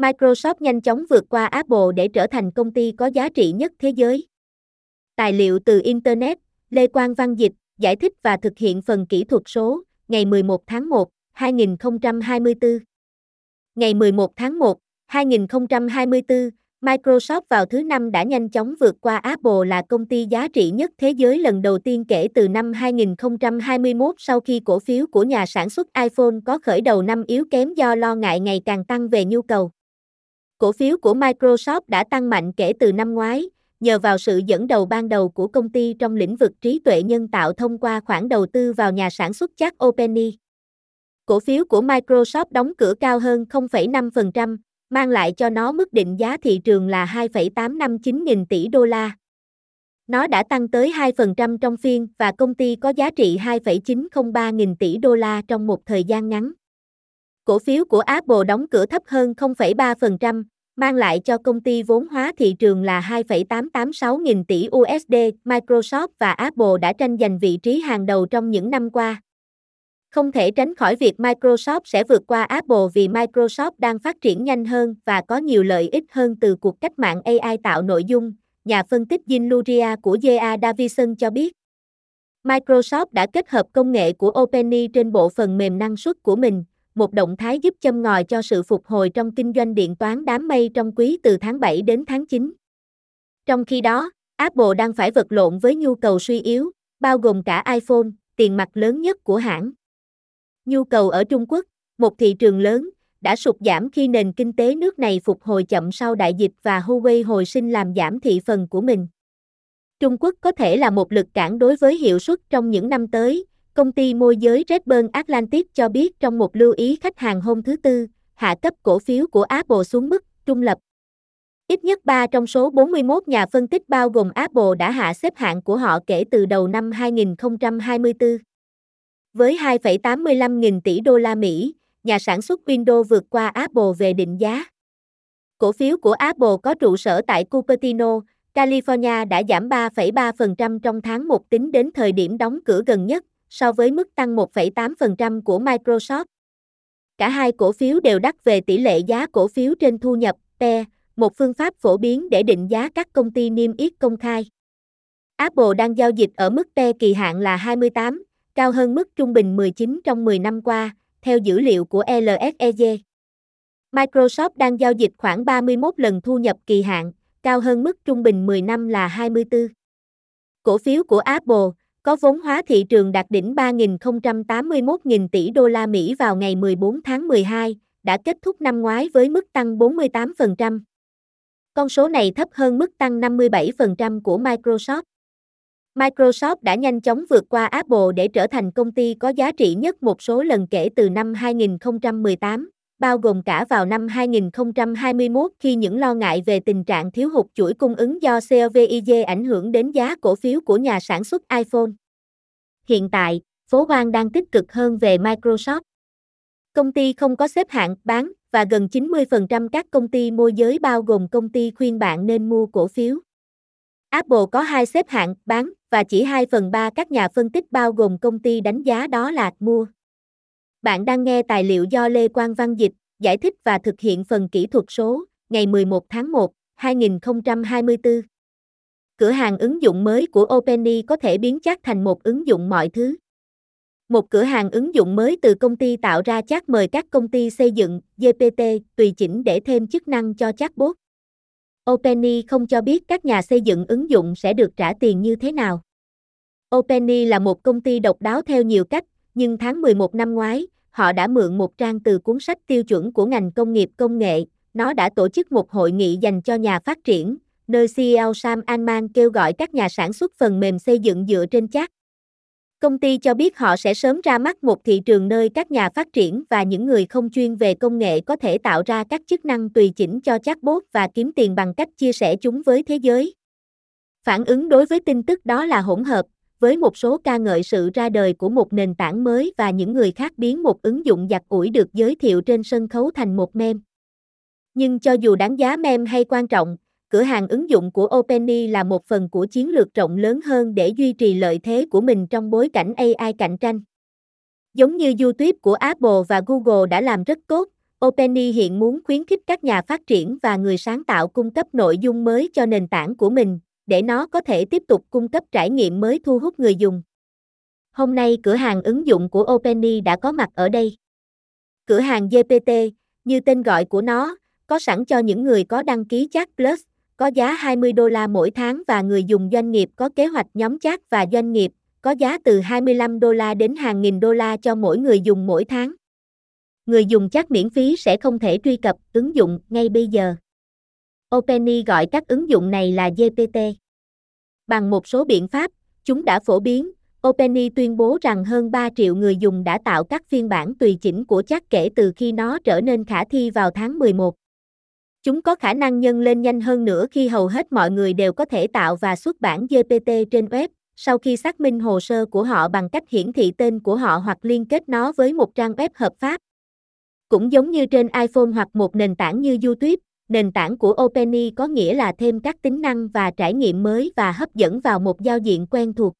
Microsoft nhanh chóng vượt qua Apple để trở thành công ty có giá trị nhất thế giới. Tài liệu từ Internet, Lê Quang Văn Dịch, giải thích và thực hiện phần kỹ thuật số, ngày 11 tháng 1, 2024. Ngày 11 tháng 1, 2024, Microsoft vào thứ năm đã nhanh chóng vượt qua Apple là công ty giá trị nhất thế giới lần đầu tiên kể từ năm 2021 sau khi cổ phiếu của nhà sản xuất iPhone có khởi đầu năm yếu kém do lo ngại ngày càng tăng về nhu cầu. Cổ phiếu của Microsoft đã tăng mạnh kể từ năm ngoái, nhờ vào sự dẫn đầu ban đầu của công ty trong lĩnh vực trí tuệ nhân tạo thông qua khoản đầu tư vào nhà sản xuất chat OpenAI. Cổ phiếu của Microsoft đóng cửa cao hơn 0,5%, mang lại cho nó mức định giá thị trường là 2,859 nghìn tỷ đô la. Nó đã tăng tới 2% trong phiên và công ty có giá trị 2,903 nghìn tỷ đô la trong một thời gian ngắn. Cổ phiếu của Apple đóng cửa thấp hơn 0,3%, mang lại cho công ty vốn hóa thị trường là 2,886 nghìn tỷ USD. Microsoft và Apple đã tranh giành vị trí hàng đầu trong những năm qua. Không thể tránh khỏi việc Microsoft sẽ vượt qua Apple vì Microsoft đang phát triển nhanh hơn và có nhiều lợi ích hơn từ cuộc cách mạng AI tạo nội dung, nhà phân tích Jin Luria của JA Davison cho biết. Microsoft đã kết hợp công nghệ của OpenAI trên bộ phần mềm năng suất của mình, một động thái giúp châm ngòi cho sự phục hồi trong kinh doanh điện toán đám mây trong quý từ tháng 7 đến tháng 9. Trong khi đó, Apple đang phải vật lộn với nhu cầu suy yếu, bao gồm cả iPhone, tiền mặt lớn nhất của hãng. Nhu cầu ở Trung Quốc, một thị trường lớn, đã sụt giảm khi nền kinh tế nước này phục hồi chậm sau đại dịch và Huawei hồi sinh làm giảm thị phần của mình. Trung Quốc có thể là một lực cản đối với hiệu suất trong những năm tới, công ty môi giới Redburn Atlantic cho biết trong một lưu ý khách hàng hôm thứ Tư, hạ cấp cổ phiếu của Apple xuống mức trung lập. Ít nhất 3 trong số 41 nhà phân tích bao gồm Apple đã hạ xếp hạng của họ kể từ đầu năm 2024. Với 2,85 nghìn tỷ đô la Mỹ, nhà sản xuất Windows vượt qua Apple về định giá. Cổ phiếu của Apple có trụ sở tại Cupertino, California đã giảm 3,3% trong tháng 1 tính đến thời điểm đóng cửa gần nhất, so với mức tăng 1,8% của Microsoft. Cả hai cổ phiếu đều đắt về tỷ lệ giá cổ phiếu trên thu nhập, PE, một phương pháp phổ biến để định giá các công ty niêm yết công khai. Apple đang giao dịch ở mức PE kỳ hạn là 28, cao hơn mức trung bình 19 trong 10 năm qua, theo dữ liệu của LSEG. Microsoft đang giao dịch khoảng 31 lần thu nhập kỳ hạn, cao hơn mức trung bình 10 năm là 24. Cổ phiếu của Apple có vốn hóa thị trường đạt đỉnh 3.081.000 tỷ đô la Mỹ vào ngày 14 tháng 12, đã kết thúc năm ngoái với mức tăng 48%. Con số này thấp hơn mức tăng 57% của Microsoft. Microsoft đã nhanh chóng vượt qua Apple để trở thành công ty có giá trị nhất một số lần kể từ năm 2018, bao gồm cả vào năm 2021 khi những lo ngại về tình trạng thiếu hụt chuỗi cung ứng do COVID ảnh hưởng đến giá cổ phiếu của nhà sản xuất iPhone. Hiện tại, phố Wall đang tích cực hơn về Microsoft. Công ty không có xếp hạng bán và gần 90% các công ty môi giới bao gồm công ty khuyên bạn nên mua cổ phiếu. Apple có hai xếp hạng bán và chỉ 2 phần 3 các nhà phân tích bao gồm công ty đánh giá đó là mua. Bạn đang nghe tài liệu do Lê Quang Văn Dịch, giải thích và thực hiện phần kỹ thuật số, ngày 11 tháng 1, 2024. Cửa hàng ứng dụng mới của OpenAI có thể biến chat thành một ứng dụng mọi thứ. Một cửa hàng ứng dụng mới từ công ty tạo ra chat mời các công ty xây dựng GPT tùy chỉnh để thêm chức năng cho chatbot. OpenAI không cho biết các nhà xây dựng ứng dụng sẽ được trả tiền như thế nào. OpenAI là một công ty độc đáo theo nhiều cách, nhưng tháng 11 năm ngoái, họ đã mượn một trang từ cuốn sách tiêu chuẩn của ngành công nghiệp công nghệ. Nó đã tổ chức một hội nghị dành cho nhà phát triển, nơi CEO Sam Altman kêu gọi các nhà sản xuất phần mềm xây dựng dựa trên chat. Công ty cho biết họ sẽ sớm ra mắt một thị trường nơi các nhà phát triển và những người không chuyên về công nghệ có thể tạo ra các chức năng tùy chỉnh cho chatbot và kiếm tiền bằng cách chia sẻ chúng với thế giới. Phản ứng đối với tin tức đó là hỗn hợp, với một số ca ngợi sự ra đời của một nền tảng mới và những người khác biến một ứng dụng giặt ủi được giới thiệu trên sân khấu thành một mem. Nhưng cho dù đáng giá mem hay quan trọng, cửa hàng ứng dụng của OpenAI là một phần của chiến lược rộng lớn hơn để duy trì lợi thế của mình trong bối cảnh AI cạnh tranh. Giống như YouTube của Apple và Google đã làm rất tốt, OpenAI hiện muốn khuyến khích các nhà phát triển và người sáng tạo cung cấp nội dung mới cho nền tảng của mình, để nó có thể tiếp tục cung cấp trải nghiệm mới thu hút người dùng. Hôm nay cửa hàng ứng dụng của OpenAI đã có mặt ở đây. Cửa hàng GPT, như tên gọi của nó, có sẵn cho những người có đăng ký chat Plus, có giá 20 đô la mỗi tháng và người dùng doanh nghiệp có kế hoạch nhóm chat và doanh nghiệp, có giá từ 25 đô la đến hàng nghìn đô la cho mỗi người dùng mỗi tháng. Người dùng chat miễn phí sẽ không thể truy cập ứng dụng ngay bây giờ. OpenAI gọi các ứng dụng này là GPT. Bằng một số biện pháp, chúng đã phổ biến, OpenAI tuyên bố rằng hơn 3 triệu người dùng đã tạo các phiên bản tùy chỉnh của chat kể từ khi nó trở nên khả thi vào tháng 11. Chúng có khả năng nhân lên nhanh hơn nữa khi hầu hết mọi người đều có thể tạo và xuất bản GPT trên web, sau khi xác minh hồ sơ của họ bằng cách hiển thị tên của họ hoặc liên kết nó với một trang web hợp pháp. Cũng giống như trên iPhone hoặc một nền tảng như YouTube, nền tảng của OpenAI có nghĩa là thêm các tính năng và trải nghiệm mới và hấp dẫn vào một giao diện quen thuộc.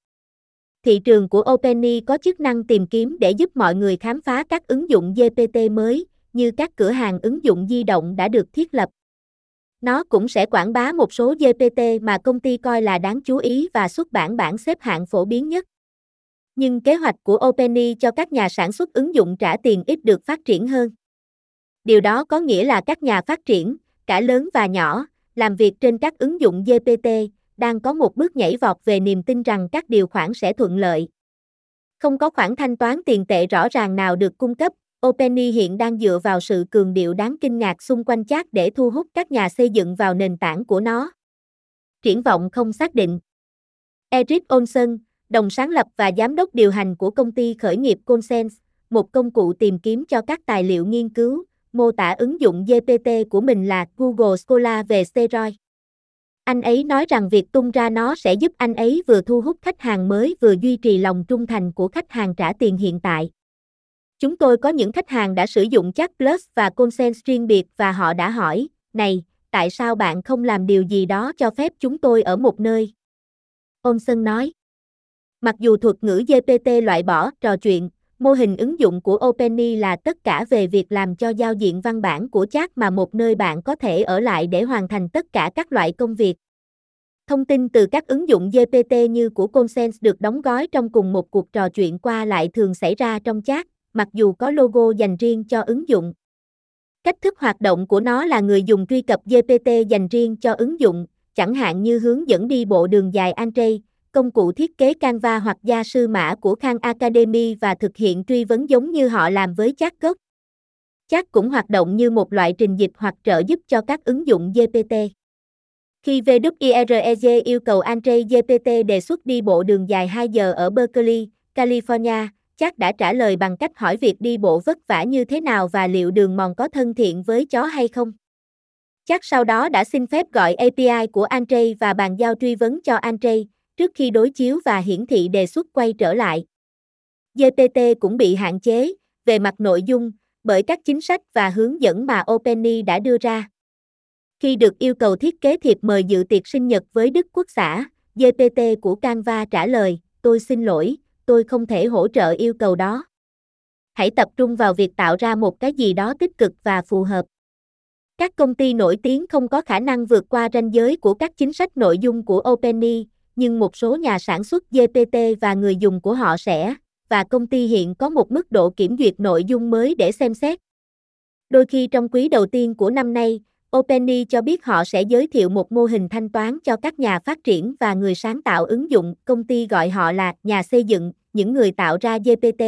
Thị trường của OpenAI có chức năng tìm kiếm để giúp mọi người khám phá các ứng dụng GPT mới, như các cửa hàng ứng dụng di động đã được thiết lập. Nó cũng sẽ quảng bá một số GPT mà công ty coi là đáng chú ý và xuất bản bản xếp hạng phổ biến nhất. Nhưng kế hoạch của OpenAI cho các nhà sản xuất ứng dụng trả tiền ít được phát triển hơn. Điều đó có nghĩa là các nhà phát triển, cả lớn và nhỏ, làm việc trên các ứng dụng GPT, đang có một bước nhảy vọt về niềm tin rằng các điều khoản sẽ thuận lợi. Không có khoản thanh toán tiền tệ rõ ràng nào được cung cấp, OpenAI hiện đang dựa vào sự cường điệu đáng kinh ngạc xung quanh chat để thu hút các nhà xây dựng vào nền tảng của nó. Triển vọng không xác định. Eric Olson, đồng sáng lập và giám đốc điều hành của công ty khởi nghiệp Consens, một công cụ tìm kiếm cho các tài liệu nghiên cứu, mô tả ứng dụng GPT của mình là Google Scholar về steroid. Anh ấy nói rằng việc tung ra nó sẽ giúp anh ấy vừa thu hút khách hàng mới vừa duy trì lòng trung thành của khách hàng trả tiền hiện tại. Chúng tôi có những khách hàng đã sử dụng chat Plus và Consent riêng biệt và họ đã hỏi, này, tại sao bạn không làm điều gì đó cho phép chúng tôi ở một nơi? Ông Sơn nói. Mặc dù thuật ngữ GPT loại bỏ trò chuyện, mô hình ứng dụng của OpenAI là tất cả về việc làm cho giao diện văn bản của chat mà một nơi bạn có thể ở lại để hoàn thành tất cả các loại công việc. Thông tin từ các ứng dụng GPT như của Consens được đóng gói trong cùng một cuộc trò chuyện qua lại thường xảy ra trong chat, mặc dù có logo dành riêng cho ứng dụng. Cách thức hoạt động của nó là người dùng truy cập GPT dành riêng cho ứng dụng, chẳng hạn như hướng dẫn đi bộ đường dài Andre, công cụ thiết kế Canva hoặc gia sư mã của Khan Academy và thực hiện truy vấn giống như họ làm với chat gốc. Chat cũng hoạt động như một loại trình dịch hoặc trợ giúp cho các ứng dụng GPT. Khi WIREG yêu cầu Andre GPT đề xuất đi bộ đường dài 2 giờ ở Berkeley, California, chắc đã trả lời bằng cách hỏi việc đi bộ vất vả như thế nào và liệu đường mòn có thân thiện với chó hay không. Chắc sau đó đã xin phép gọi API của Andre và bàn giao truy vấn cho Andre, trước khi đối chiếu và hiển thị đề xuất quay trở lại. GPT cũng bị hạn chế, về mặt nội dung, bởi các chính sách và hướng dẫn mà OpenAI đã đưa ra. Khi được yêu cầu thiết kế thiệp mời dự tiệc sinh nhật với Đức Quốc xã, GPT của Canva trả lời, tôi xin lỗi, tôi không thể hỗ trợ yêu cầu đó. Hãy tập trung vào việc tạo ra một cái gì đó tích cực và phù hợp. Các công ty nổi tiếng không có khả năng vượt qua ranh giới của các chính sách nội dung của OpenAI, nhưng một số nhà sản xuất GPT và người dùng của họ sẽ, và công ty hiện có một mức độ kiểm duyệt nội dung mới để xem xét. Đôi khi trong quý đầu tiên của năm nay, OpenAI cho biết họ sẽ giới thiệu một mô hình thanh toán cho các nhà phát triển và người sáng tạo ứng dụng, công ty gọi họ là nhà xây dựng, những người tạo ra GPT.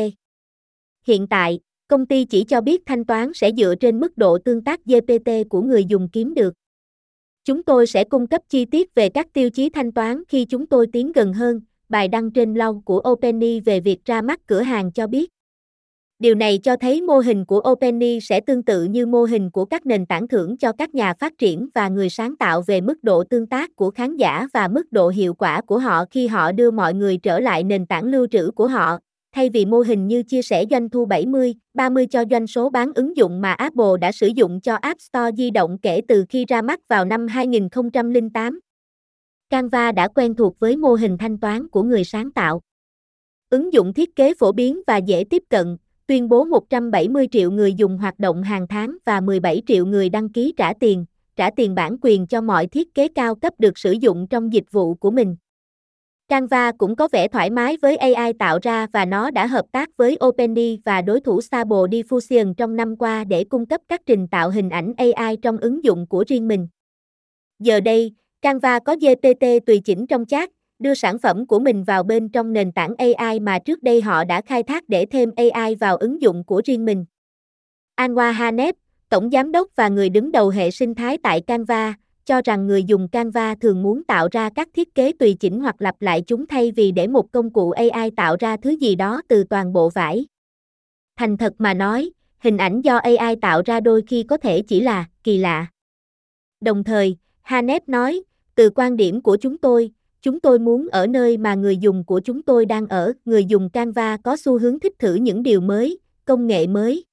Hiện tại, công ty chỉ cho biết thanh toán sẽ dựa trên mức độ tương tác GPT của người dùng kiếm được. Chúng tôi sẽ cung cấp chi tiết về các tiêu chí thanh toán khi chúng tôi tiến gần hơn, bài đăng trên blog của OpenAI về việc ra mắt cửa hàng cho biết. Điều này cho thấy mô hình của OpenAI sẽ tương tự như mô hình của các nền tảng thưởng cho các nhà phát triển và người sáng tạo về mức độ tương tác của khán giả và mức độ hiệu quả của họ khi họ đưa mọi người trở lại nền tảng lưu trữ của họ, thay vì mô hình như chia sẻ doanh thu 70, 30 cho doanh số bán ứng dụng mà Apple đã sử dụng cho App Store di động kể từ khi ra mắt vào năm 2008. Canva đã quen thuộc với mô hình thanh toán của người sáng tạo. Ứng dụng thiết kế phổ biến và dễ tiếp cận, tuyên bố 170 triệu người dùng hoạt động hàng tháng và 17 triệu người đăng ký trả tiền, trả tiền bản quyền cho mọi thiết kế cao cấp được sử dụng trong dịch vụ của mình. Canva cũng có vẻ thoải mái với AI tạo ra và nó đã hợp tác với OpenAI và đối thủ Stable Diffusion trong năm qua để cung cấp các trình tạo hình ảnh AI trong ứng dụng của riêng mình. Giờ đây, Canva có GPT tùy chỉnh trong chat, đưa sản phẩm của mình vào bên trong nền tảng AI mà trước đây họ đã khai thác để thêm AI vào ứng dụng của riêng mình. Anwar Hanef, tổng giám đốc và người đứng đầu hệ sinh thái tại Canva, cho rằng người dùng Canva thường muốn tạo ra các thiết kế tùy chỉnh hoặc lặp lại chúng thay vì để một công cụ AI tạo ra thứ gì đó từ toàn bộ vải. Thành thật mà nói, hình ảnh do AI tạo ra đôi khi có thể chỉ là kỳ lạ. Đồng thời, Hanep nói, từ quan điểm của chúng tôi, chúng tôi muốn ở nơi mà người dùng của chúng tôi đang ở. Người dùng Canva có xu hướng thích thử những điều mới, công nghệ mới,